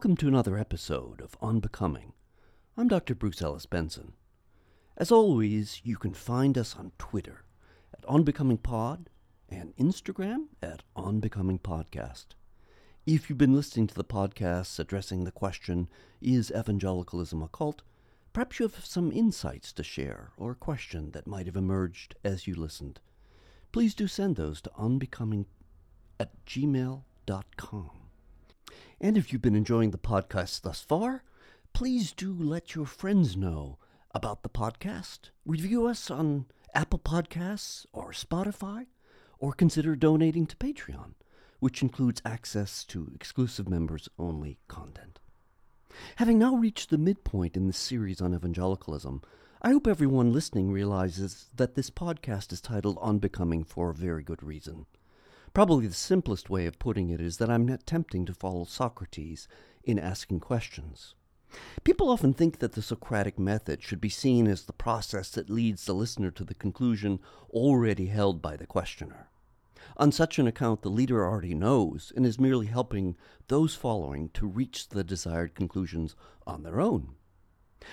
Welcome to another episode of Unbecoming. I'm Dr. Bruce Ellis Benson. As always, you can find us on Twitter at UnbecomingPod and Instagram at UnbecomingPodcast. If you've been listening to the podcasts addressing the question, Is evangelicalism a cult? perhaps you have some insights to share or a question that might have emerged as you listened. Please do send those to unbecoming at gmail.com. And if you've been enjoying the podcast thus far, please do let your friends know about the podcast. Review us on Apple Podcasts or Spotify, or consider donating to Patreon, which includes access to exclusive members only content. Having now reached the midpoint in this series on evangelicalism, I hope everyone listening realizes that this podcast is titled Unbecoming for a very good reason. Probably the simplest way of putting it is that I'm attempting to follow Socrates in asking questions. People often think that the Socratic method should be seen as the process that leads the listener to the conclusion already held by the questioner. On such an account, the leader already knows and is merely helping those following to reach the desired conclusions on their own.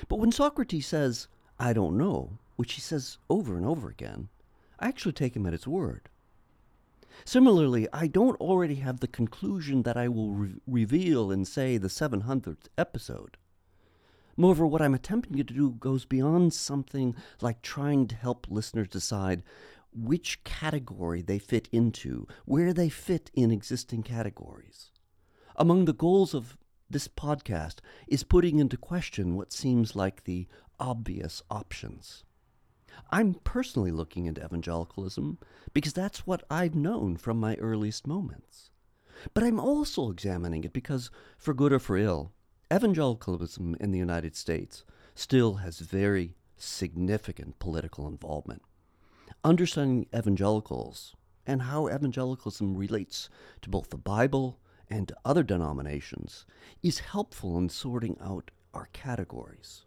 But when Socrates says, I don't know, which he says over and over again, I actually take him at his word. Similarly, I don't already have the conclusion that I will re- reveal in, say, the 700th episode. Moreover, what I'm attempting to do goes beyond something like trying to help listeners decide which category they fit into, where they fit in existing categories. Among the goals of this podcast is putting into question what seems like the obvious options. I'm personally looking into evangelicalism because that's what I've known from my earliest moments. But I'm also examining it because, for good or for ill, evangelicalism in the United States still has very significant political involvement. Understanding evangelicals and how evangelicalism relates to both the Bible and to other denominations is helpful in sorting out our categories.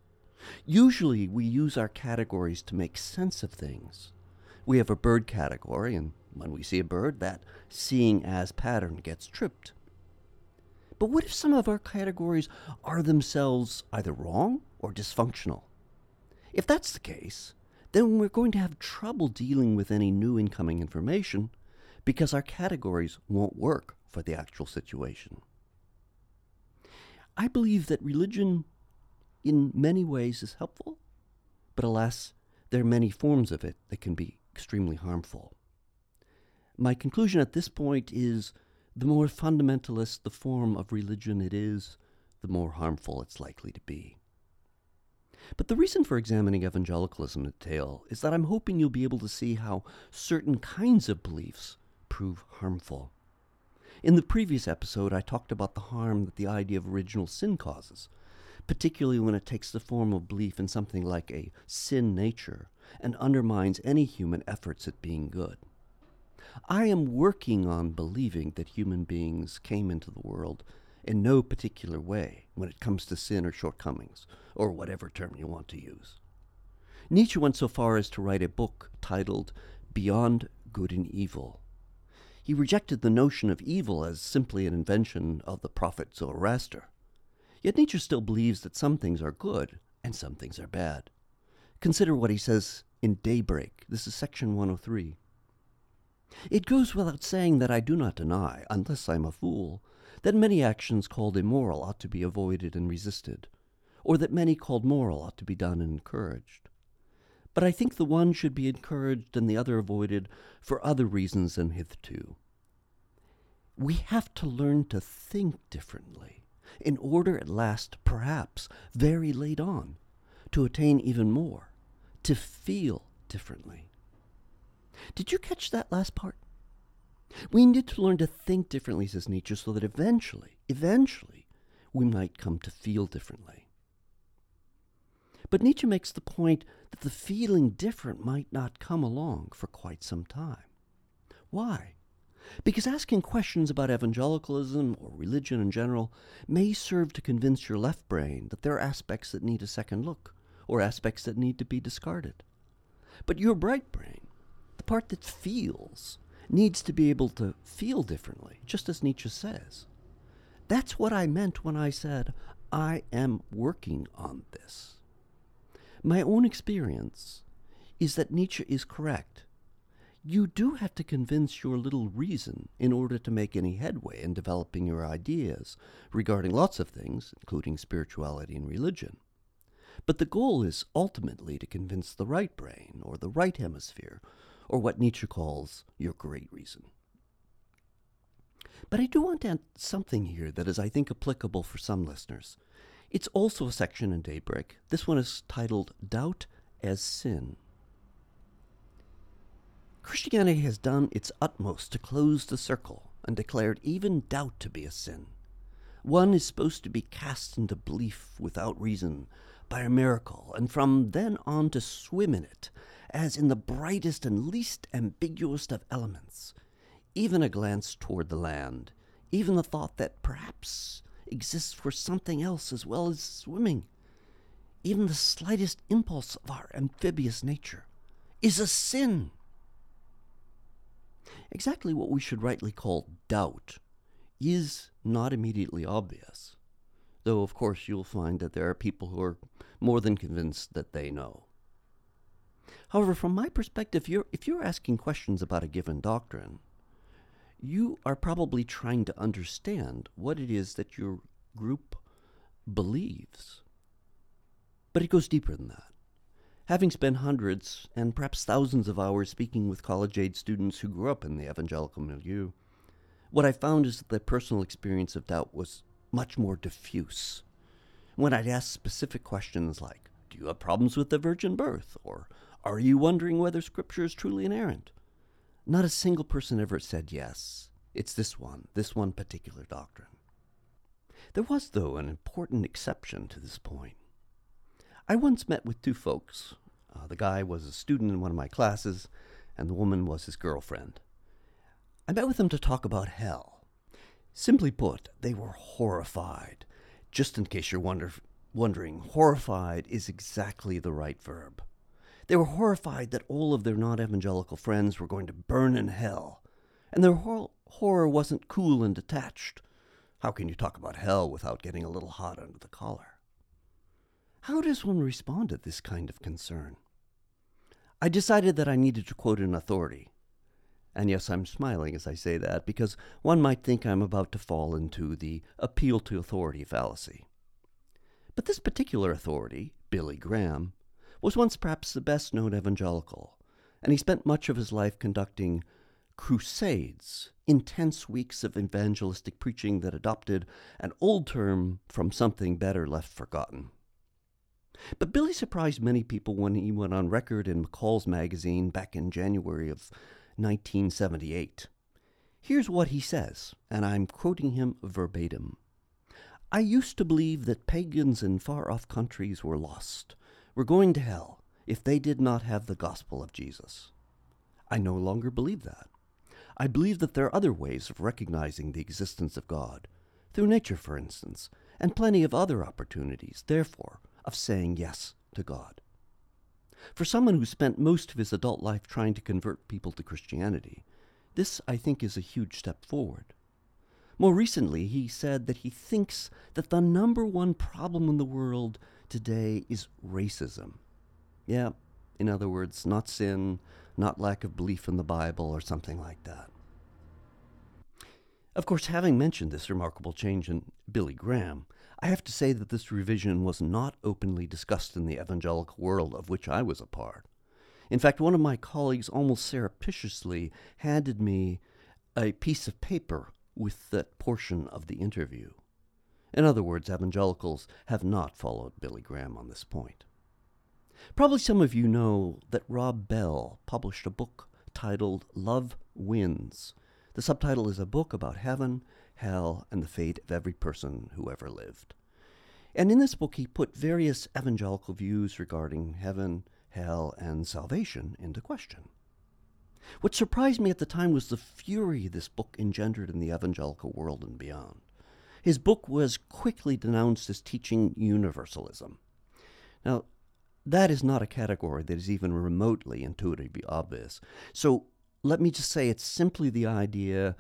Usually, we use our categories to make sense of things. We have a bird category, and when we see a bird, that seeing as pattern gets tripped. But what if some of our categories are themselves either wrong or dysfunctional? If that's the case, then we're going to have trouble dealing with any new incoming information because our categories won't work for the actual situation. I believe that religion in many ways is helpful, but alas, there are many forms of it that can be extremely harmful. My conclusion at this point is the more fundamentalist the form of religion it is, the more harmful it's likely to be. But the reason for examining evangelicalism in detail is that I'm hoping you'll be able to see how certain kinds of beliefs prove harmful. In the previous episode, I talked about the harm that the idea of original sin causes, particularly when it takes the form of belief in something like a sin nature and undermines any human efforts at being good. I am working on believing that human beings came into the world in no particular way when it comes to sin or shortcomings, or whatever term you want to use. Nietzsche went so far as to write a book titled Beyond Good and Evil. He rejected the notion of evil as simply an invention of the prophet Zoroaster. Yet Nietzsche still believes that some things are good and some things are bad. Consider what he says in Daybreak. This is section 103. It goes without saying that I do not deny, unless I am a fool, that many actions called immoral ought to be avoided and resisted, or that many called moral ought to be done and encouraged. But I think the one should be encouraged and the other avoided for other reasons than hitherto. We have to learn to think differently in order at last, perhaps very late on, to attain even more, to feel differently. Did you catch that last part? We need to learn to think differently, says Nietzsche, so that eventually, eventually, we might come to feel differently. But Nietzsche makes the point that the feeling different might not come along for quite some time. Why? Because asking questions about evangelicalism or religion in general may serve to convince your left brain that there are aspects that need a second look or aspects that need to be discarded. But your right brain, the part that feels, needs to be able to feel differently, just as Nietzsche says. That's what I meant when I said, I am working on this. My own experience is that Nietzsche is correct. You do have to convince your little reason in order to make any headway in developing your ideas regarding lots of things, including spirituality and religion. But the goal is ultimately to convince the right brain, or the right hemisphere, or what Nietzsche calls your great reason. But I do want to add something here that is, I think, applicable for some listeners. It's also a section in Daybreak. This one is titled Doubt as Sin. Christianity has done its utmost to close the circle and declared even doubt to be a sin. One is supposed to be cast into belief without reason by a miracle, and from then on to swim in it, as in the brightest and least ambiguous of elements. Even a glance toward the land, even the thought that perhaps exists for something else as well as swimming, even the slightest impulse of our amphibious nature, is a sin. Exactly what we should rightly call doubt is not immediately obvious, though of course you'll find that there are people who are more than convinced that they know. However, from my perspective, you're, if you're asking questions about a given doctrine, you are probably trying to understand what it is that your group believes. But it goes deeper than that. Having spent hundreds and perhaps thousands of hours speaking with college age students who grew up in the evangelical milieu, what I found is that their personal experience of doubt was much more diffuse. When I'd ask specific questions like, Do you have problems with the virgin birth? or Are you wondering whether Scripture is truly inerrant? Not a single person ever said yes. It's this one, this one particular doctrine. There was, though, an important exception to this point. I once met with two folks. Uh, the guy was a student in one of my classes, and the woman was his girlfriend. I met with them to talk about hell. Simply put, they were horrified. Just in case you're wonder, wondering, horrified is exactly the right verb. They were horrified that all of their non evangelical friends were going to burn in hell, and their hor- horror wasn't cool and detached. How can you talk about hell without getting a little hot under the collar? How does one respond to this kind of concern? I decided that I needed to quote an authority. And yes, I'm smiling as I say that because one might think I'm about to fall into the appeal to authority fallacy. But this particular authority, Billy Graham, was once perhaps the best known evangelical, and he spent much of his life conducting crusades, intense weeks of evangelistic preaching that adopted an old term from something better left forgotten. But Billy surprised many people when he went on record in McCall's magazine back in January of 1978. Here's what he says, and I'm quoting him verbatim. I used to believe that pagans in far off countries were lost, were going to hell if they did not have the gospel of Jesus. I no longer believe that. I believe that there are other ways of recognizing the existence of God, through nature, for instance, and plenty of other opportunities, therefore, of saying yes to God. For someone who spent most of his adult life trying to convert people to Christianity, this, I think, is a huge step forward. More recently, he said that he thinks that the number one problem in the world today is racism. Yeah, in other words, not sin, not lack of belief in the Bible, or something like that. Of course, having mentioned this remarkable change in Billy Graham, I have to say that this revision was not openly discussed in the evangelical world of which I was a part. In fact, one of my colleagues almost surreptitiously handed me a piece of paper with that portion of the interview. In other words, evangelicals have not followed Billy Graham on this point. Probably some of you know that Rob Bell published a book titled Love Wins. The subtitle is a book about heaven, hell, and the fate of every person who ever lived. And in this book, he put various evangelical views regarding heaven, hell, and salvation into question. What surprised me at the time was the fury this book engendered in the evangelical world and beyond. His book was quickly denounced as teaching universalism. Now, that is not a category that is even remotely intuitively obvious. So let me just say it's simply the idea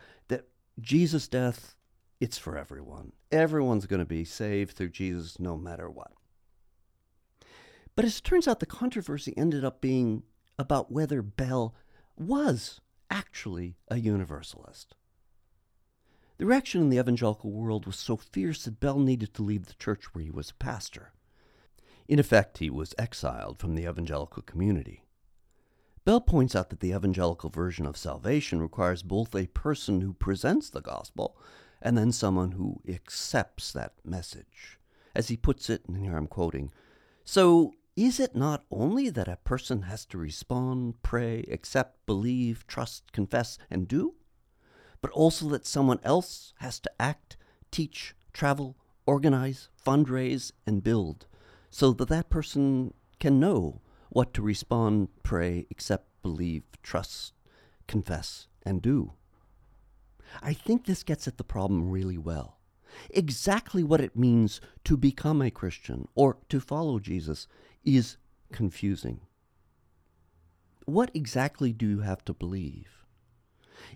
Jesus' death it's for everyone. Everyone's going to be saved through Jesus no matter what. But as it turns out, the controversy ended up being about whether Bell was actually a universalist. The reaction in the evangelical world was so fierce that Bell needed to leave the church where he was a pastor. In effect, he was exiled from the evangelical community. Bell points out that the evangelical version of salvation requires both a person who presents the gospel and then someone who accepts that message. As he puts it, and here I'm quoting So, is it not only that a person has to respond, pray, accept, believe, trust, confess, and do? but also that someone else has to act, teach, travel, organize, fundraise, and build, so that that person can know what to respond, pray, accept, believe, trust, confess, and do. I think this gets at the problem really well. Exactly what it means to become a Christian or to follow Jesus is confusing. What exactly do you have to believe?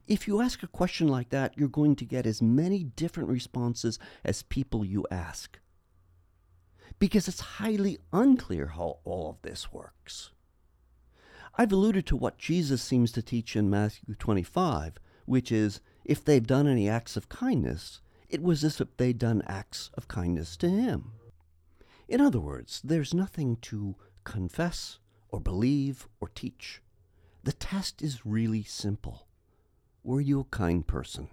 If you ask a question like that, you're going to get as many different responses as people you ask. Because it's highly unclear how all of this works. I've alluded to what Jesus seems to teach in Matthew 25, which is if they've done any acts of kindness, it was as if they'd done acts of kindness to him. In other words, there's nothing to confess or believe or teach. The test is really simple. Were you a kind person?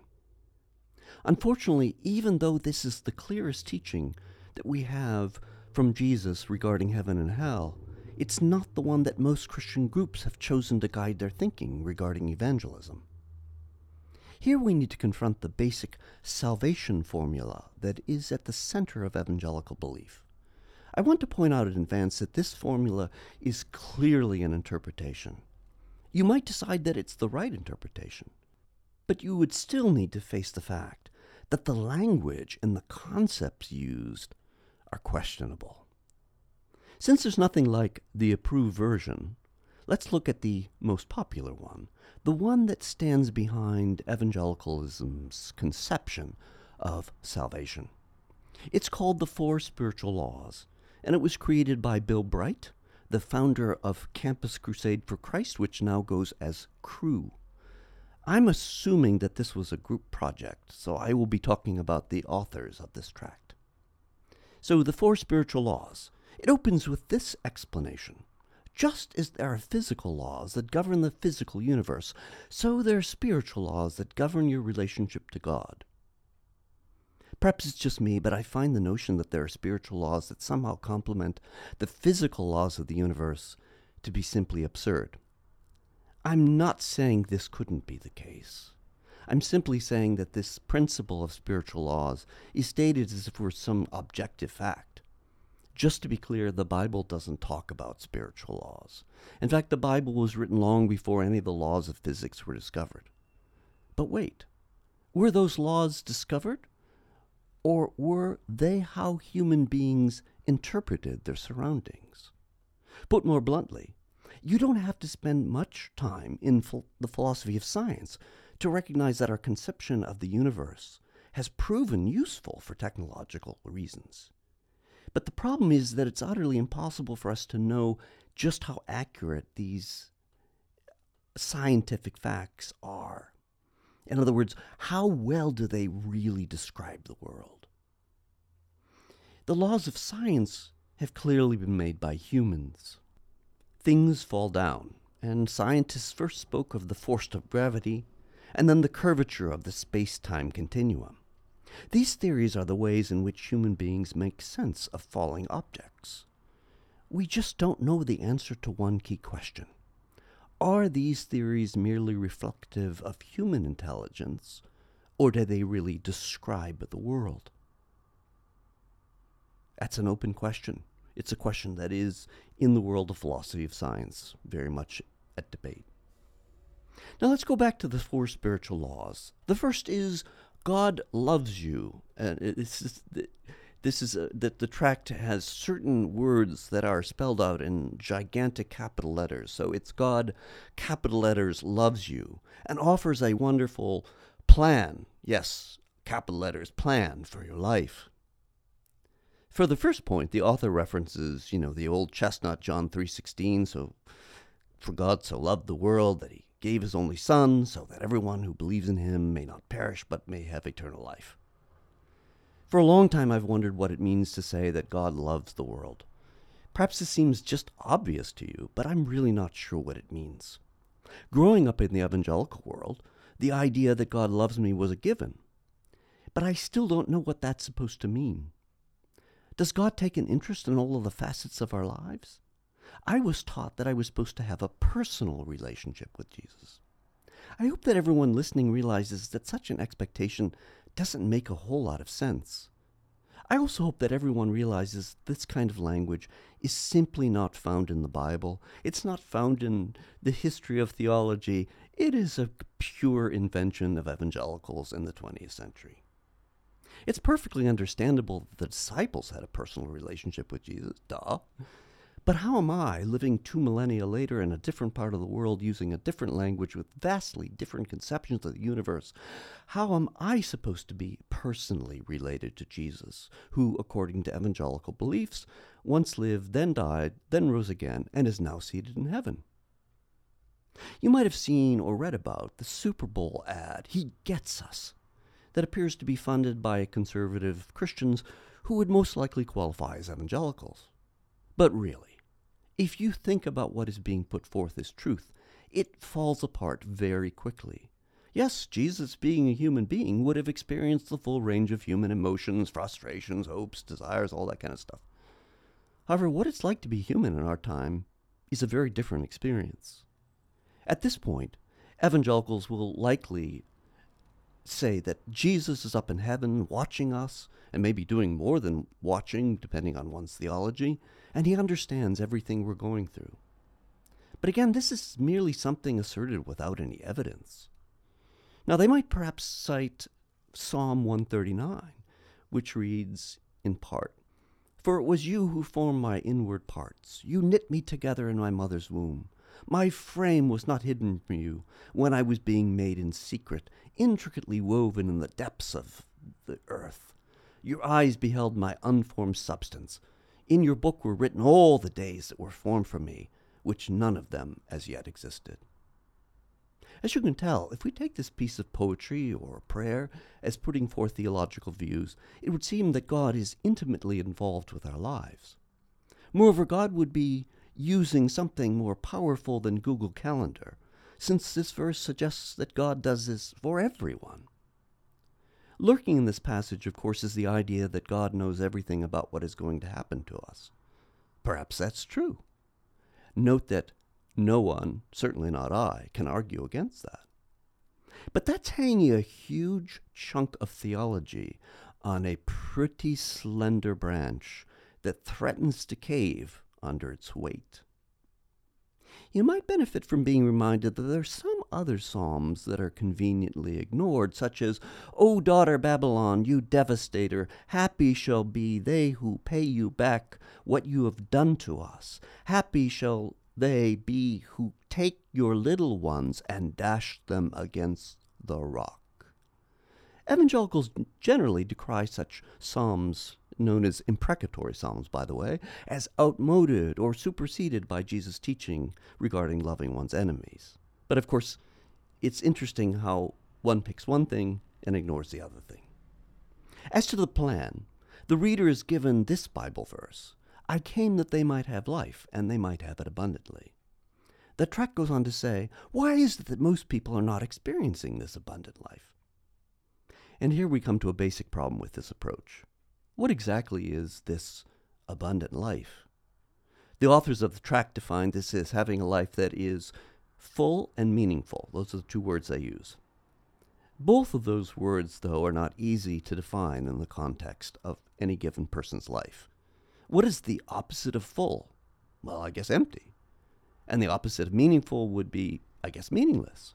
Unfortunately, even though this is the clearest teaching that we have from Jesus regarding heaven and hell, it's not the one that most Christian groups have chosen to guide their thinking regarding evangelism. Here we need to confront the basic salvation formula that is at the center of evangelical belief. I want to point out in advance that this formula is clearly an interpretation. You might decide that it's the right interpretation. But you would still need to face the fact that the language and the concepts used are questionable. Since there's nothing like the approved version, let's look at the most popular one, the one that stands behind evangelicalism's conception of salvation. It's called the Four Spiritual Laws, and it was created by Bill Bright, the founder of Campus Crusade for Christ, which now goes as Cru. I'm assuming that this was a group project, so I will be talking about the authors of this tract. So, the four spiritual laws. It opens with this explanation. Just as there are physical laws that govern the physical universe, so there are spiritual laws that govern your relationship to God. Perhaps it's just me, but I find the notion that there are spiritual laws that somehow complement the physical laws of the universe to be simply absurd. I'm not saying this couldn't be the case. I'm simply saying that this principle of spiritual laws is stated as if it were some objective fact. Just to be clear, the Bible doesn't talk about spiritual laws. In fact, the Bible was written long before any of the laws of physics were discovered. But wait, were those laws discovered? Or were they how human beings interpreted their surroundings? Put more bluntly, you don't have to spend much time in ph- the philosophy of science to recognize that our conception of the universe has proven useful for technological reasons. But the problem is that it's utterly impossible for us to know just how accurate these scientific facts are. In other words, how well do they really describe the world? The laws of science have clearly been made by humans things fall down, and scientists first spoke of the force of gravity and then the curvature of the space time continuum. These theories are the ways in which human beings make sense of falling objects. We just don't know the answer to one key question. Are these theories merely reflective of human intelligence, or do they really describe the world? That's an open question. It's a question that is, in the world of philosophy of science, very much at debate. Now let's go back to the four spiritual laws. The first is God loves you. And this is, this is a, that the tract has certain words that are spelled out in gigantic capital letters. So it's God, capital letters, loves you, and offers a wonderful plan. Yes, capital letters, plan for your life. For the first point, the author references, you know, the old chestnut John 3:16, so for God so loved the world that he gave his only son so that everyone who believes in him may not perish but may have eternal life. For a long time I've wondered what it means to say that God loves the world. Perhaps this seems just obvious to you, but I'm really not sure what it means. Growing up in the evangelical world, the idea that God loves me was a given. But I still don't know what that's supposed to mean. Does God take an interest in all of the facets of our lives? I was taught that I was supposed to have a personal relationship with Jesus. I hope that everyone listening realizes that such an expectation doesn't make a whole lot of sense. I also hope that everyone realizes this kind of language is simply not found in the Bible. It's not found in the history of theology. It is a pure invention of evangelicals in the 20th century. It's perfectly understandable that the disciples had a personal relationship with Jesus, duh. But how am I, living two millennia later in a different part of the world using a different language with vastly different conceptions of the universe, how am I supposed to be personally related to Jesus, who, according to evangelical beliefs, once lived, then died, then rose again, and is now seated in heaven? You might have seen or read about the Super Bowl ad, He Gets Us, that appears to be funded by conservative Christians who would most likely qualify as evangelicals. But really, if you think about what is being put forth as truth, it falls apart very quickly. Yes, Jesus, being a human being, would have experienced the full range of human emotions, frustrations, hopes, desires, all that kind of stuff. However, what it's like to be human in our time is a very different experience. At this point, evangelicals will likely say that Jesus is up in heaven watching us, and maybe doing more than watching, depending on one's theology, and he understands everything we're going through. But again, this is merely something asserted without any evidence. Now, they might perhaps cite Psalm 139, which reads in part For it was you who formed my inward parts. You knit me together in my mother's womb. My frame was not hidden from you when I was being made in secret, intricately woven in the depths of the earth. Your eyes beheld my unformed substance. In your book were written all the days that were formed for me, which none of them as yet existed. As you can tell, if we take this piece of poetry or prayer as putting forth theological views, it would seem that God is intimately involved with our lives. Moreover, God would be using something more powerful than Google Calendar, since this verse suggests that God does this for everyone. Lurking in this passage, of course, is the idea that God knows everything about what is going to happen to us. Perhaps that's true. Note that no one, certainly not I, can argue against that. But that's hanging a huge chunk of theology on a pretty slender branch that threatens to cave under its weight. You might benefit from being reminded that there are some other psalms that are conveniently ignored, such as, O daughter Babylon, you devastator, happy shall be they who pay you back what you have done to us. Happy shall they be who take your little ones and dash them against the rock. Evangelicals generally decry such psalms known as imprecatory psalms, by the way, as outmoded or superseded by Jesus' teaching regarding loving one's enemies. But of course, it's interesting how one picks one thing and ignores the other thing. As to the plan, the reader is given this Bible verse I came that they might have life, and they might have it abundantly. The tract goes on to say, Why is it that most people are not experiencing this abundant life? And here we come to a basic problem with this approach. What exactly is this abundant life? The authors of the tract define this as having a life that is full and meaningful. Those are the two words they use. Both of those words, though, are not easy to define in the context of any given person's life. What is the opposite of full? Well, I guess empty. And the opposite of meaningful would be, I guess, meaningless.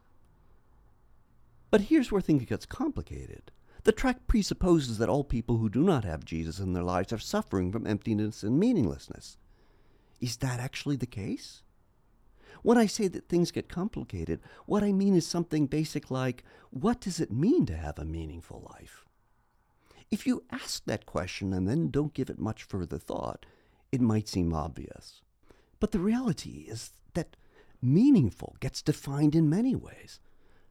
But here's where things gets complicated. The tract presupposes that all people who do not have Jesus in their lives are suffering from emptiness and meaninglessness. Is that actually the case? When I say that things get complicated, what I mean is something basic like what does it mean to have a meaningful life? If you ask that question and then don't give it much further thought, it might seem obvious. But the reality is that meaningful gets defined in many ways,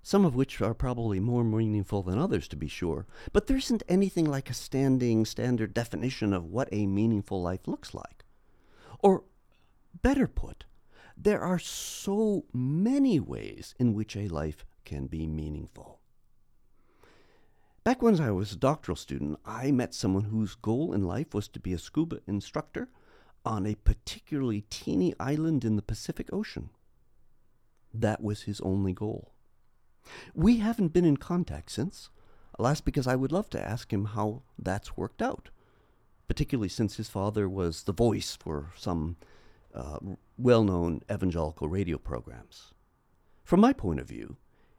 some of which are probably more meaningful than others, to be sure. But there isn't anything like a standing standard definition of what a meaningful life looks like. Or, better put, there are so many ways in which a life can be meaningful. Back when I was a doctoral student, I met someone whose goal in life was to be a scuba instructor on a particularly teeny island in the Pacific Ocean. That was his only goal. We haven't been in contact since, alas, because I would love to ask him how that's worked out, particularly since his father was the voice for some uh, well known evangelical radio programs. From my point of view,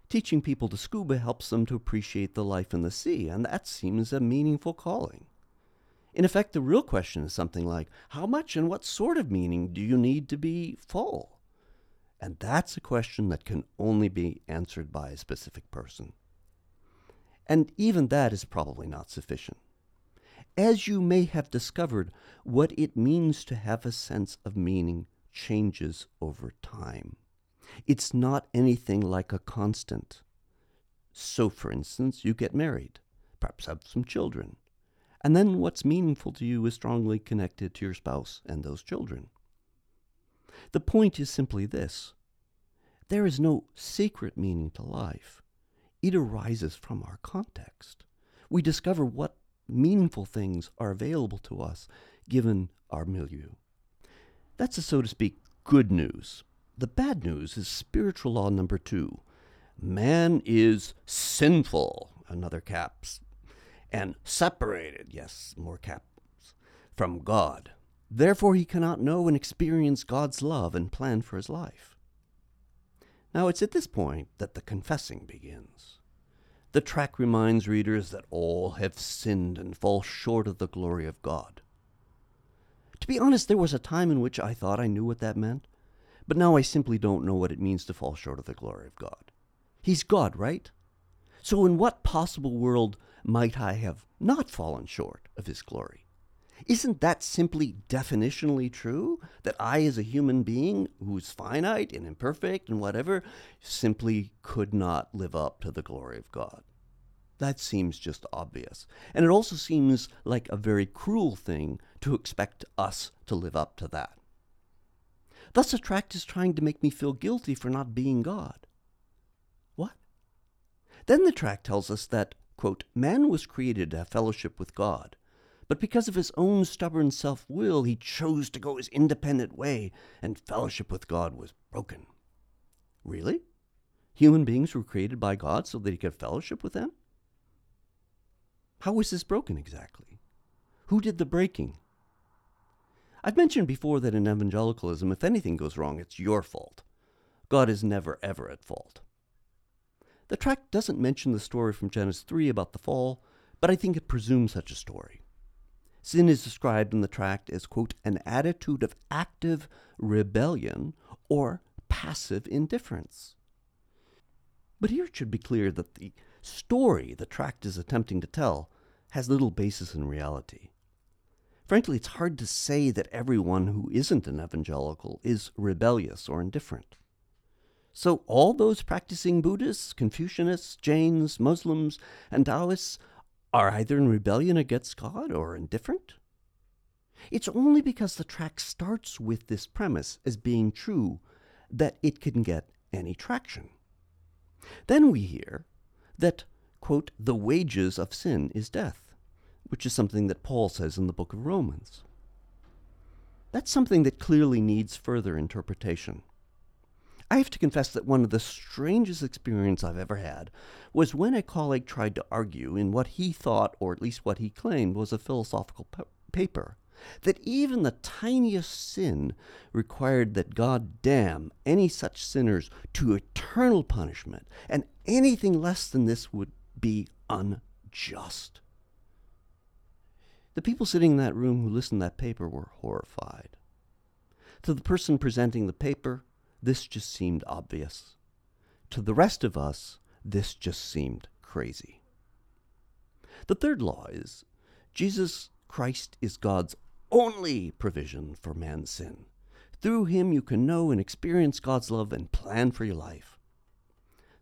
teaching people to scuba helps them to appreciate the life in the sea, and that seems a meaningful calling. In effect, the real question is something like how much and what sort of meaning do you need to be full? And that's a question that can only be answered by a specific person. And even that is probably not sufficient. As you may have discovered, what it means to have a sense of meaning changes over time. It's not anything like a constant. So, for instance, you get married, perhaps have some children, and then what's meaningful to you is strongly connected to your spouse and those children. The point is simply this there is no secret meaning to life, it arises from our context. We discover what meaningful things are available to us given our milieu. That's a so to speak good news. The bad news is spiritual law number two man is sinful, another caps, and separated, yes, more caps, from God. Therefore, he cannot know and experience God's love and plan for his life. Now, it's at this point that the confessing begins. The tract reminds readers that all have sinned and fall short of the glory of God. To be honest, there was a time in which I thought I knew what that meant, but now I simply don't know what it means to fall short of the glory of God. He's God, right? So, in what possible world might I have not fallen short of His glory? Isn't that simply definitionally true? That I, as a human being who's finite and imperfect and whatever, simply could not live up to the glory of God? That seems just obvious. And it also seems like a very cruel thing to expect us to live up to that. Thus, the tract is trying to make me feel guilty for not being God. What? Then the tract tells us that, quote, man was created to have fellowship with God, but because of his own stubborn self will, he chose to go his independent way, and fellowship with God was broken. Really? Human beings were created by God so that he could fellowship with them? How was this broken exactly? Who did the breaking? I've mentioned before that in evangelicalism, if anything goes wrong, it's your fault. God is never, ever at fault. The tract doesn't mention the story from Genesis 3 about the fall, but I think it presumes such a story. Sin is described in the tract as, quote, an attitude of active rebellion or passive indifference. But here it should be clear that the story the tract is attempting to tell has little basis in reality. Frankly, it's hard to say that everyone who isn't an evangelical is rebellious or indifferent. So, all those practicing Buddhists, Confucianists, Jains, Muslims, and Taoists are either in rebellion against God or indifferent? It's only because the tract starts with this premise as being true that it can get any traction. Then we hear that, quote, the wages of sin is death, which is something that Paul says in the book of Romans. That's something that clearly needs further interpretation. I have to confess that one of the strangest experiences I've ever had was when a colleague tried to argue in what he thought, or at least what he claimed, was a philosophical p- paper, that even the tiniest sin required that God damn any such sinners to eternal punishment, and anything less than this would be unjust. The people sitting in that room who listened to that paper were horrified. To the person presenting the paper, this just seemed obvious. To the rest of us, this just seemed crazy. The third law is Jesus Christ is God's only provision for man's sin. Through him, you can know and experience God's love and plan for your life.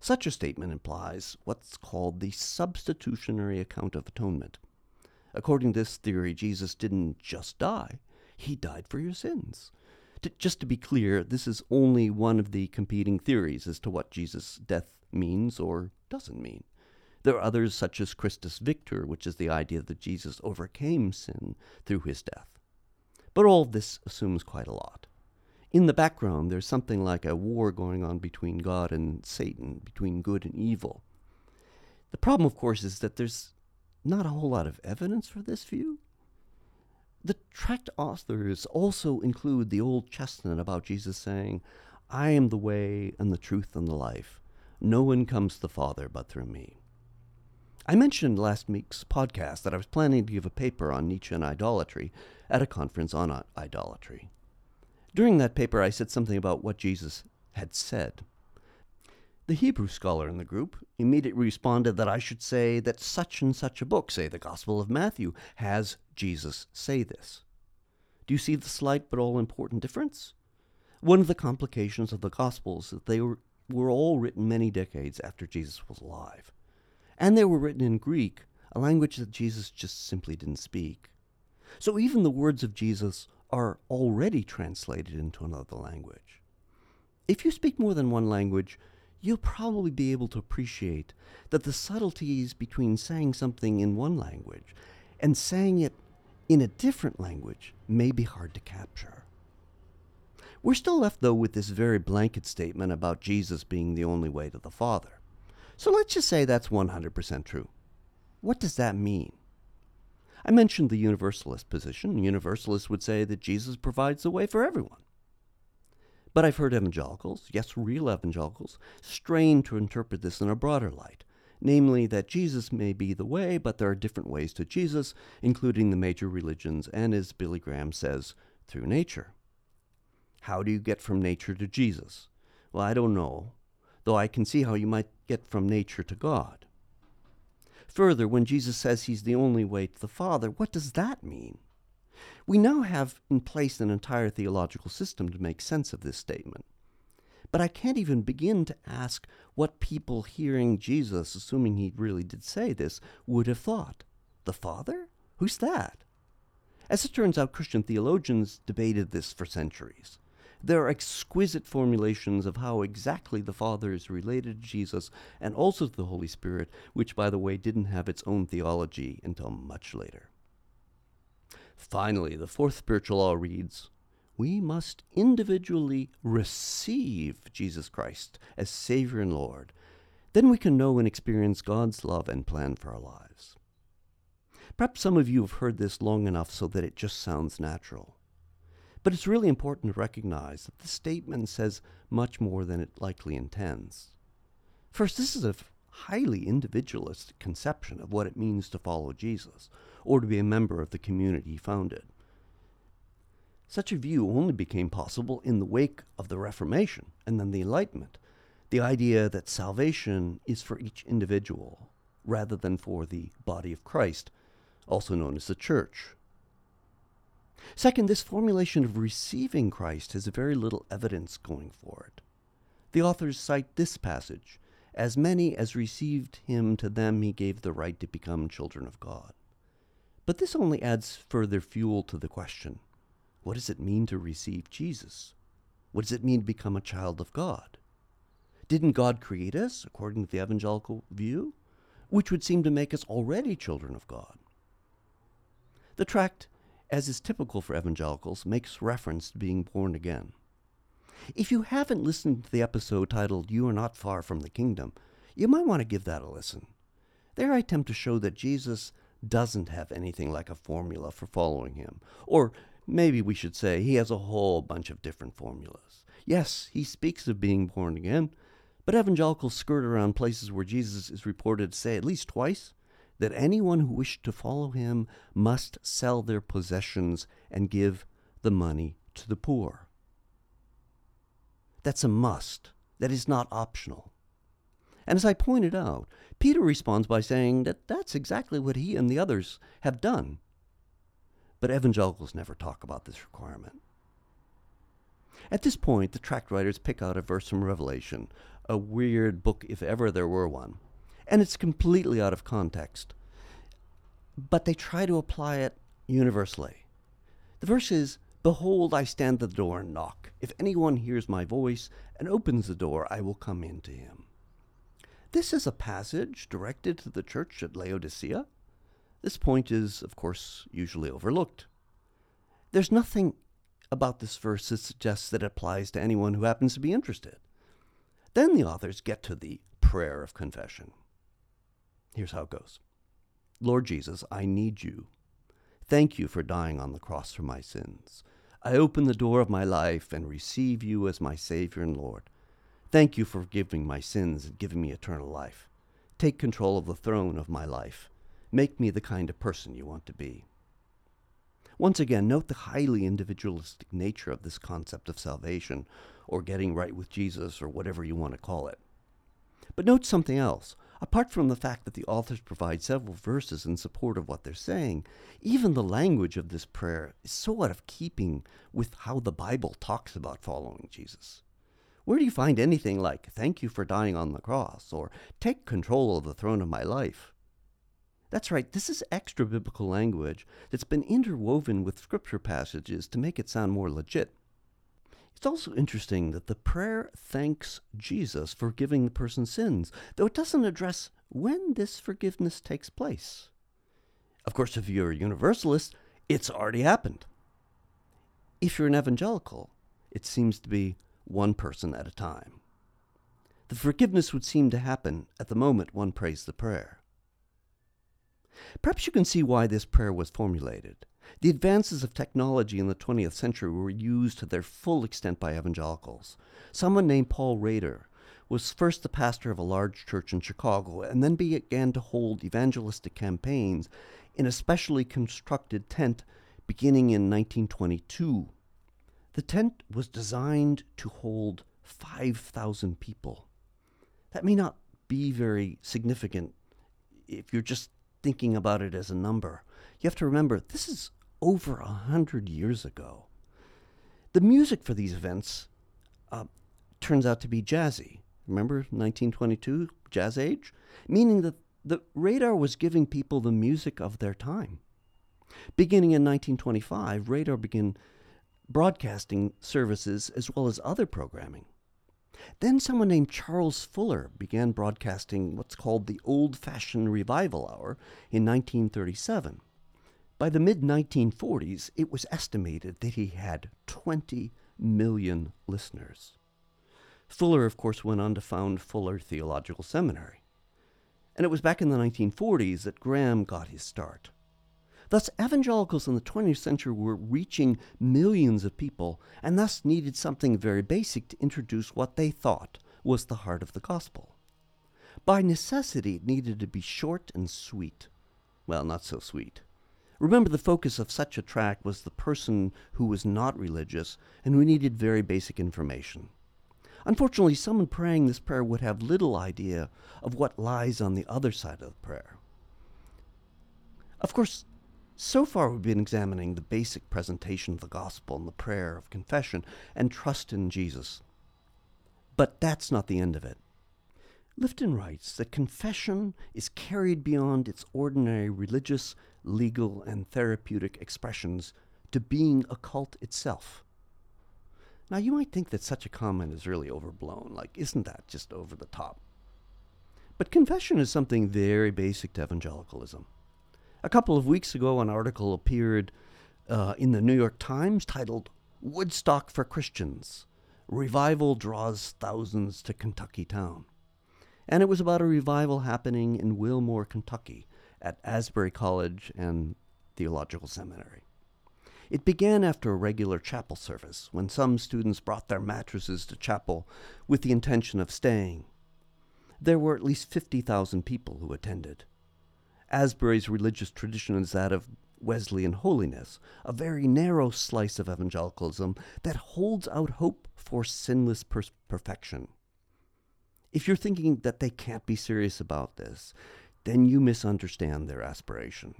Such a statement implies what's called the substitutionary account of atonement. According to this theory, Jesus didn't just die, he died for your sins. To, just to be clear, this is only one of the competing theories as to what Jesus' death means or doesn't mean. There are others, such as Christus Victor, which is the idea that Jesus overcame sin through his death. But all this assumes quite a lot. In the background, there's something like a war going on between God and Satan, between good and evil. The problem, of course, is that there's not a whole lot of evidence for this view. The tract authors also include the old chestnut about Jesus saying, I am the way and the truth and the life. No one comes to the Father but through me. I mentioned last week's podcast that I was planning to give a paper on Nietzsche and idolatry at a conference on idolatry. During that paper, I said something about what Jesus had said. The Hebrew scholar in the group immediately responded that I should say that such and such a book, say the Gospel of Matthew, has Jesus say this. Do you see the slight but all important difference? One of the complications of the Gospels is that they were, were all written many decades after Jesus was alive and they were written in Greek, a language that Jesus just simply didn't speak. So even the words of Jesus are already translated into another language. If you speak more than one language, you'll probably be able to appreciate that the subtleties between saying something in one language and saying it in a different language may be hard to capture. We're still left, though, with this very blanket statement about Jesus being the only way to the Father. So let's just say that's 100% true. What does that mean? I mentioned the Universalist position. Universalists would say that Jesus provides the way for everyone. But I've heard evangelicals, yes, real evangelicals, strain to interpret this in a broader light, namely that Jesus may be the way, but there are different ways to Jesus, including the major religions, and as Billy Graham says, through nature. How do you get from nature to Jesus? Well, I don't know, though I can see how you might get from nature to God. Further, when Jesus says he's the only way to the Father, what does that mean? We now have in place an entire theological system to make sense of this statement. But I can't even begin to ask what people hearing Jesus, assuming he really did say this, would have thought. The Father? Who's that? As it turns out, Christian theologians debated this for centuries. There are exquisite formulations of how exactly the Father is related to Jesus and also to the Holy Spirit, which, by the way, didn't have its own theology until much later. Finally, the fourth spiritual law reads We must individually receive Jesus Christ as Savior and Lord. Then we can know and experience God's love and plan for our lives. Perhaps some of you have heard this long enough so that it just sounds natural. But it's really important to recognize that the statement says much more than it likely intends. First, this is a highly individualistic conception of what it means to follow Jesus or to be a member of the community he founded. Such a view only became possible in the wake of the Reformation and then the Enlightenment, the idea that salvation is for each individual rather than for the body of Christ, also known as the church. Second, this formulation of receiving Christ has very little evidence going for it. The authors cite this passage As many as received him, to them he gave the right to become children of God. But this only adds further fuel to the question what does it mean to receive Jesus? What does it mean to become a child of God? Didn't God create us, according to the evangelical view? Which would seem to make us already children of God. The tract as is typical for evangelicals, makes reference to being born again. If you haven't listened to the episode titled You Are Not Far from the Kingdom, you might want to give that a listen. There I attempt to show that Jesus doesn't have anything like a formula for following him. Or maybe we should say he has a whole bunch of different formulas. Yes, he speaks of being born again, but evangelicals skirt around places where Jesus is reported to say at least twice that anyone who wished to follow him must sell their possessions and give the money to the poor. That's a must. That is not optional. And as I pointed out, Peter responds by saying that that's exactly what he and the others have done. But evangelicals never talk about this requirement. At this point, the tract writers pick out a verse from Revelation, a weird book if ever there were one, and it's completely out of context. But they try to apply it universally. The verse is Behold, I stand at the door and knock. If anyone hears my voice and opens the door, I will come in to him. This is a passage directed to the church at Laodicea. This point is, of course, usually overlooked. There's nothing about this verse that suggests that it applies to anyone who happens to be interested. Then the authors get to the prayer of confession. Here's how it goes Lord Jesus, I need you. Thank you for dying on the cross for my sins. I open the door of my life and receive you as my Savior and Lord. Thank you for forgiving my sins and giving me eternal life. Take control of the throne of my life. Make me the kind of person you want to be. Once again, note the highly individualistic nature of this concept of salvation, or getting right with Jesus, or whatever you want to call it. But note something else. Apart from the fact that the authors provide several verses in support of what they're saying, even the language of this prayer is so out of keeping with how the Bible talks about following Jesus. Where do you find anything like, thank you for dying on the cross, or take control of the throne of my life? That's right, this is extra biblical language that's been interwoven with scripture passages to make it sound more legit. It's also interesting that the prayer thanks Jesus for forgiving the person's sins, though it doesn't address when this forgiveness takes place. Of course, if you're a universalist, it's already happened. If you're an evangelical, it seems to be one person at a time. The forgiveness would seem to happen at the moment one prays the prayer. Perhaps you can see why this prayer was formulated. The advances of technology in the 20th century were used to their full extent by evangelicals. Someone named Paul Rader was first the pastor of a large church in Chicago and then began to hold evangelistic campaigns in a specially constructed tent beginning in 1922. The tent was designed to hold 5,000 people. That may not be very significant if you're just thinking about it as a number. You have to remember, this is over a hundred years ago. The music for these events uh, turns out to be jazzy. Remember 1922, Jazz Age? Meaning that the Rader was giving people the music of their time. Beginning in 1925, Rader began broadcasting services as well as other programming. Then someone named Charles Fuller began broadcasting what's called the Old Fashioned Revival Hour in 1937. By the mid 1940s, it was estimated that he had 20 million listeners. Fuller, of course, went on to found Fuller Theological Seminary. And it was back in the 1940s that Graham got his start. Thus, evangelicals in the 20th century were reaching millions of people and thus needed something very basic to introduce what they thought was the heart of the gospel. By necessity, it needed to be short and sweet. Well, not so sweet. Remember, the focus of such a tract was the person who was not religious and who needed very basic information. Unfortunately, someone praying this prayer would have little idea of what lies on the other side of the prayer. Of course, so far we've been examining the basic presentation of the gospel and the prayer of confession and trust in Jesus. But that's not the end of it. Lifton writes that confession is carried beyond its ordinary religious legal, and therapeutic expressions to being a cult itself. Now, you might think that such a comment is really overblown, like, isn't that just over the top? But confession is something very basic to evangelicalism. A couple of weeks ago, an article appeared uh, in the New York Times titled Woodstock for Christians Revival Draws Thousands to Kentucky Town. And it was about a revival happening in Wilmore, Kentucky, at Asbury College and Theological Seminary. It began after a regular chapel service when some students brought their mattresses to chapel with the intention of staying. There were at least 50,000 people who attended. Asbury's religious tradition is that of Wesleyan holiness, a very narrow slice of evangelicalism that holds out hope for sinless per- perfection. If you're thinking that they can't be serious about this, then you misunderstand their aspiration.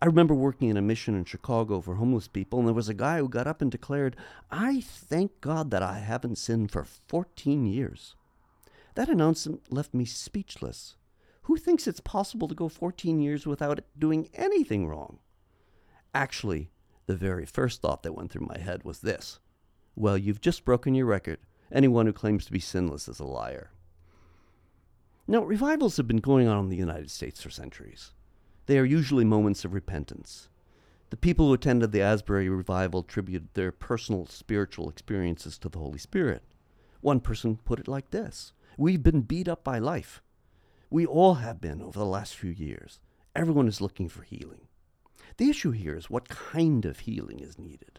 I remember working in a mission in Chicago for homeless people, and there was a guy who got up and declared, I thank God that I haven't sinned for 14 years. That announcement left me speechless. Who thinks it's possible to go 14 years without doing anything wrong? Actually, the very first thought that went through my head was this Well, you've just broken your record. Anyone who claims to be sinless is a liar. Now, revivals have been going on in the United States for centuries. They are usually moments of repentance. The people who attended the Asbury revival attributed their personal spiritual experiences to the Holy Spirit. One person put it like this We've been beat up by life. We all have been over the last few years. Everyone is looking for healing. The issue here is what kind of healing is needed.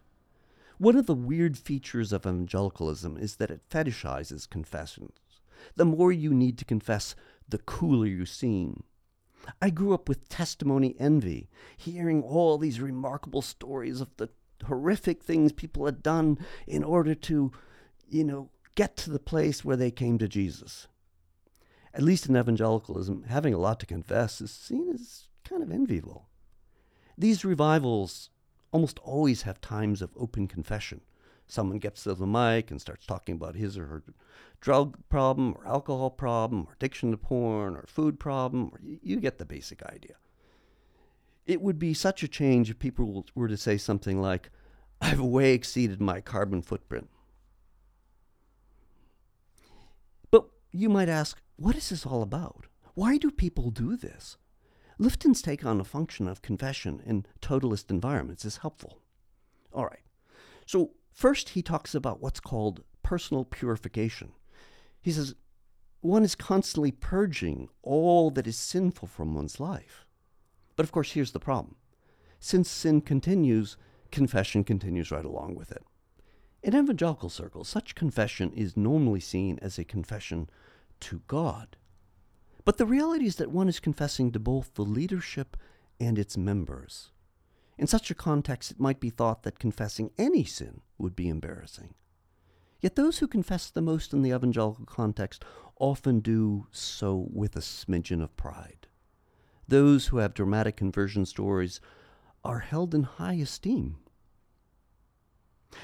One of the weird features of evangelicalism is that it fetishizes confessions. The more you need to confess, the cooler you seem. I grew up with testimony envy, hearing all these remarkable stories of the horrific things people had done in order to, you know, get to the place where they came to Jesus. At least in evangelicalism, having a lot to confess is seen as kind of enviable. These revivals almost always have times of open confession. Someone gets to the mic and starts talking about his or her drug problem or alcohol problem or addiction to porn or food problem. Or you get the basic idea. It would be such a change if people were to say something like, I've way exceeded my carbon footprint. But you might ask, what is this all about? Why do people do this? Lifton's take on the function of confession in totalist environments is helpful. All right. So, first, he talks about what's called personal purification. He says, one is constantly purging all that is sinful from one's life. But of course, here's the problem since sin continues, confession continues right along with it. In evangelical circles, such confession is normally seen as a confession to God. But the reality is that one is confessing to both the leadership and its members. In such a context, it might be thought that confessing any sin would be embarrassing. Yet those who confess the most in the evangelical context often do so with a smidgen of pride. Those who have dramatic conversion stories are held in high esteem.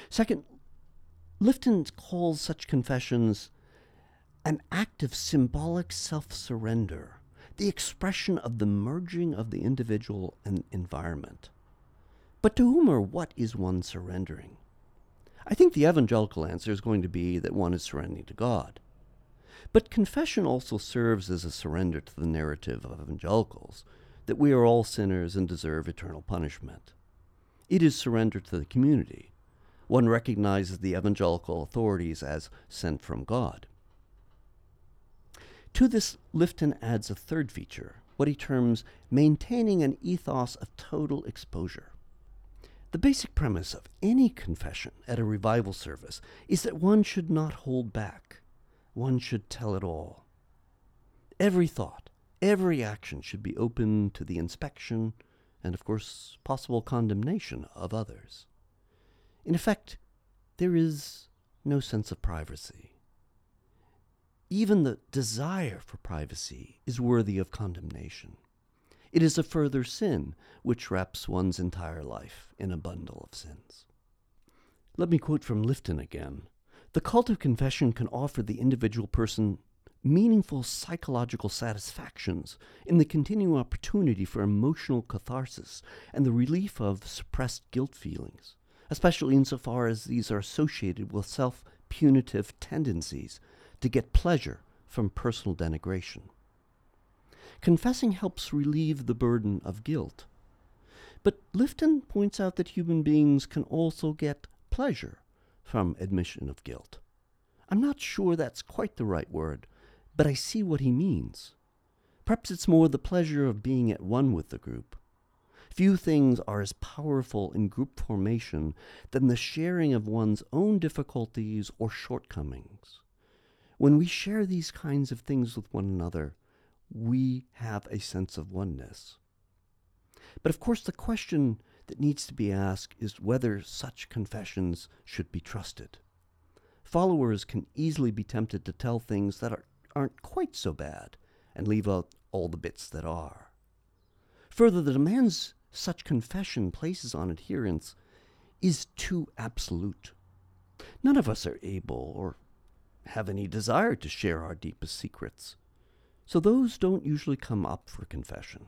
Second, Lifton calls such confessions an act of symbolic self surrender, the expression of the merging of the individual and environment. But to whom or what is one surrendering? I think the evangelical answer is going to be that one is surrendering to God. But confession also serves as a surrender to the narrative of evangelicals that we are all sinners and deserve eternal punishment. It is surrender to the community. One recognizes the evangelical authorities as sent from God. To this, Lifton adds a third feature, what he terms maintaining an ethos of total exposure. The basic premise of any confession at a revival service is that one should not hold back. One should tell it all. Every thought, every action should be open to the inspection and, of course, possible condemnation of others. In effect, there is no sense of privacy. Even the desire for privacy is worthy of condemnation. It is a further sin which wraps one's entire life in a bundle of sins. Let me quote from Lifton again. The cult of confession can offer the individual person meaningful psychological satisfactions in the continuing opportunity for emotional catharsis and the relief of suppressed guilt feelings, especially insofar as these are associated with self punitive tendencies to get pleasure from personal denigration. Confessing helps relieve the burden of guilt. But Lifton points out that human beings can also get pleasure from admission of guilt. I'm not sure that's quite the right word, but I see what he means. Perhaps it's more the pleasure of being at one with the group. Few things are as powerful in group formation than the sharing of one's own difficulties or shortcomings. When we share these kinds of things with one another, we have a sense of oneness. But of course, the question that needs to be asked is whether such confessions should be trusted. Followers can easily be tempted to tell things that are aren't quite so bad and leave out all the bits that are. Further, the demands such confession places on adherents is too absolute. None of us are able or have any desire to share our deepest secrets, so those don't usually come up for confession.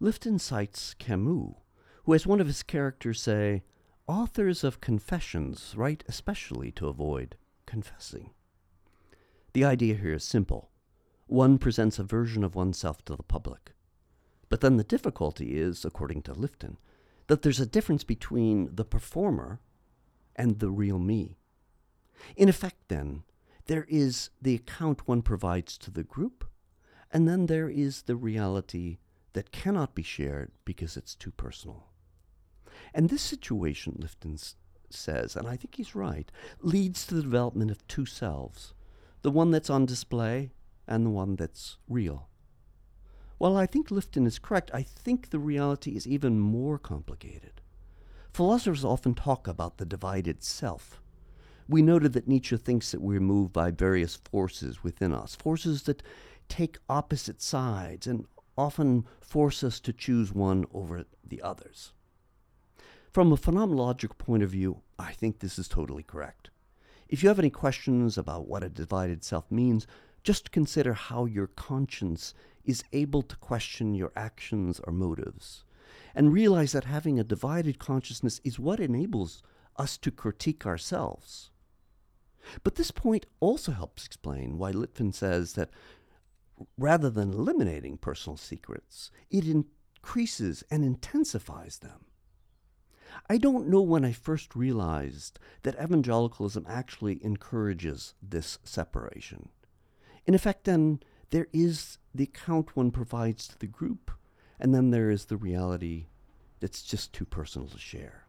Lifton cites Camus, who has one of his characters say, Authors of confessions write especially to avoid confessing. The idea here is simple. One presents a version of oneself to the public. But then the difficulty is, according to Lifton, that there's a difference between the performer and the real me. In effect, then, there is the account one provides to the group, and then there is the reality that cannot be shared because it's too personal. And this situation, Lifton says, and I think he's right, leads to the development of two selves the one that's on display and the one that's real. While I think Lifton is correct, I think the reality is even more complicated. Philosophers often talk about the divided self. We noted that Nietzsche thinks that we're moved by various forces within us, forces that take opposite sides and often force us to choose one over the others. From a phenomenological point of view, I think this is totally correct. If you have any questions about what a divided self means, just consider how your conscience is able to question your actions or motives. And realize that having a divided consciousness is what enables us to critique ourselves. But this point also helps explain why Lifton says that rather than eliminating personal secrets, it increases and intensifies them. I don't know when I first realized that evangelicalism actually encourages this separation. In effect, then, there is the account one provides to the group, and then there is the reality that's just too personal to share.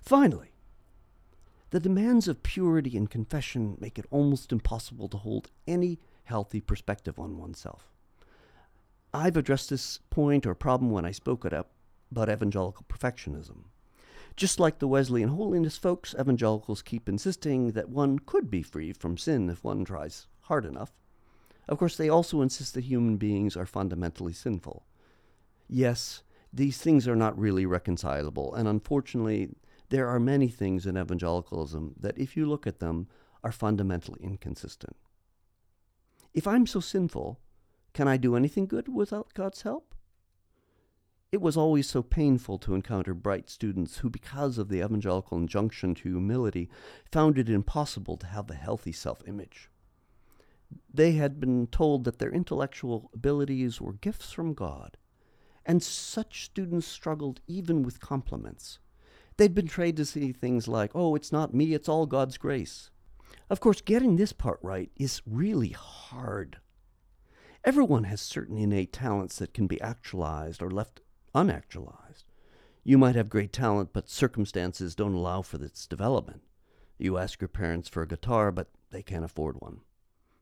Finally, the demands of purity and confession make it almost impossible to hold any healthy perspective on oneself. I've addressed this point or problem when I spoke about evangelical perfectionism. Just like the Wesleyan holiness folks, evangelicals keep insisting that one could be free from sin if one tries hard enough. Of course, they also insist that human beings are fundamentally sinful. Yes, these things are not really reconcilable, and unfortunately, there are many things in evangelicalism that, if you look at them, are fundamentally inconsistent. If I'm so sinful, can I do anything good without God's help? It was always so painful to encounter bright students who, because of the evangelical injunction to humility, found it impossible to have a healthy self image. They had been told that their intellectual abilities were gifts from God, and such students struggled even with compliments. They'd been trained to see things like, oh, it's not me, it's all God's grace. Of course, getting this part right is really hard. Everyone has certain innate talents that can be actualized or left unactualized. You might have great talent, but circumstances don't allow for its development. You ask your parents for a guitar, but they can't afford one.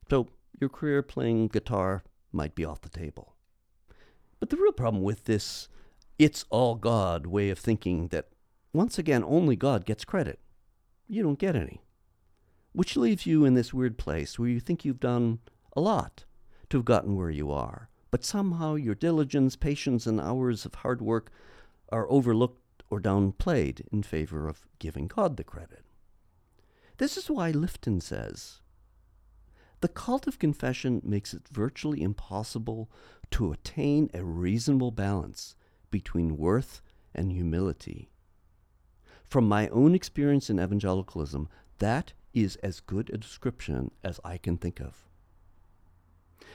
So your career playing guitar might be off the table. But the real problem with this it's all God way of thinking that once again only God gets credit. You don't get any. Which leaves you in this weird place where you think you've done a lot to have gotten where you are. But somehow your diligence, patience, and hours of hard work are overlooked or downplayed in favor of giving God the credit. This is why Lifton says the cult of confession makes it virtually impossible to attain a reasonable balance between worth and humility. From my own experience in evangelicalism, that is as good a description as I can think of.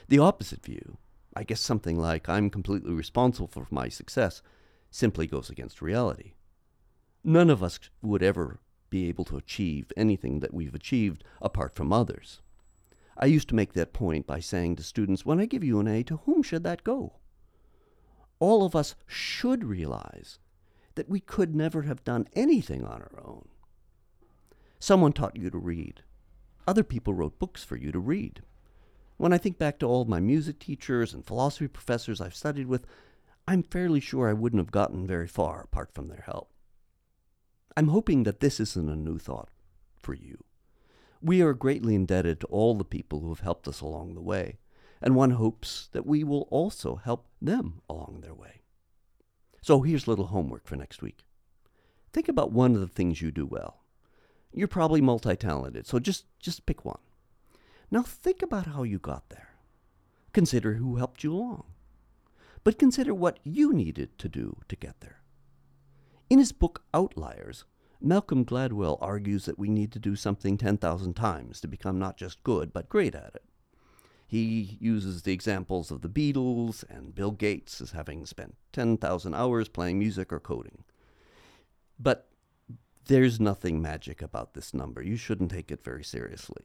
The opposite view, I guess something like, I'm completely responsible for my success, simply goes against reality. None of us would ever be able to achieve anything that we've achieved apart from others. I used to make that point by saying to students, when I give you an A, to whom should that go? All of us should realize that we could never have done anything on our own. Someone taught you to read. Other people wrote books for you to read. When I think back to all my music teachers and philosophy professors I've studied with, I'm fairly sure I wouldn't have gotten very far apart from their help. I'm hoping that this isn't a new thought for you. We are greatly indebted to all the people who have helped us along the way, and one hopes that we will also help them along their way. So here's a little homework for next week. Think about one of the things you do well. You're probably multi talented, so just, just pick one. Now think about how you got there. Consider who helped you along. But consider what you needed to do to get there. In his book Outliers, Malcolm Gladwell argues that we need to do something 10,000 times to become not just good, but great at it. He uses the examples of the Beatles and Bill Gates as having spent 10,000 hours playing music or coding. But there's nothing magic about this number. You shouldn't take it very seriously.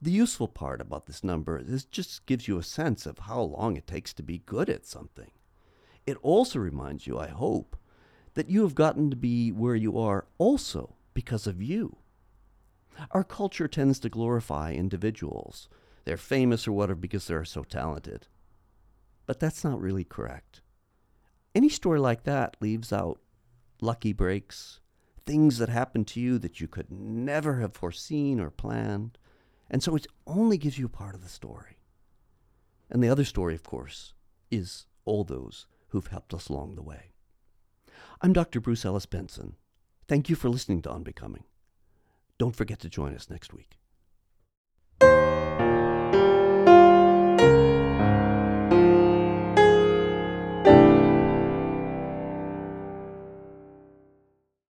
The useful part about this number is it just gives you a sense of how long it takes to be good at something. It also reminds you, I hope, that you have gotten to be where you are also because of you. Our culture tends to glorify individuals. They're famous or whatever because they're so talented. But that's not really correct. Any story like that leaves out lucky breaks, things that happen to you that you could never have foreseen or planned. And so it only gives you part of the story. And the other story, of course, is all those who've helped us along the way. I'm Dr. Bruce Ellis Benson. Thank you for listening to Unbecoming. Don't forget to join us next week.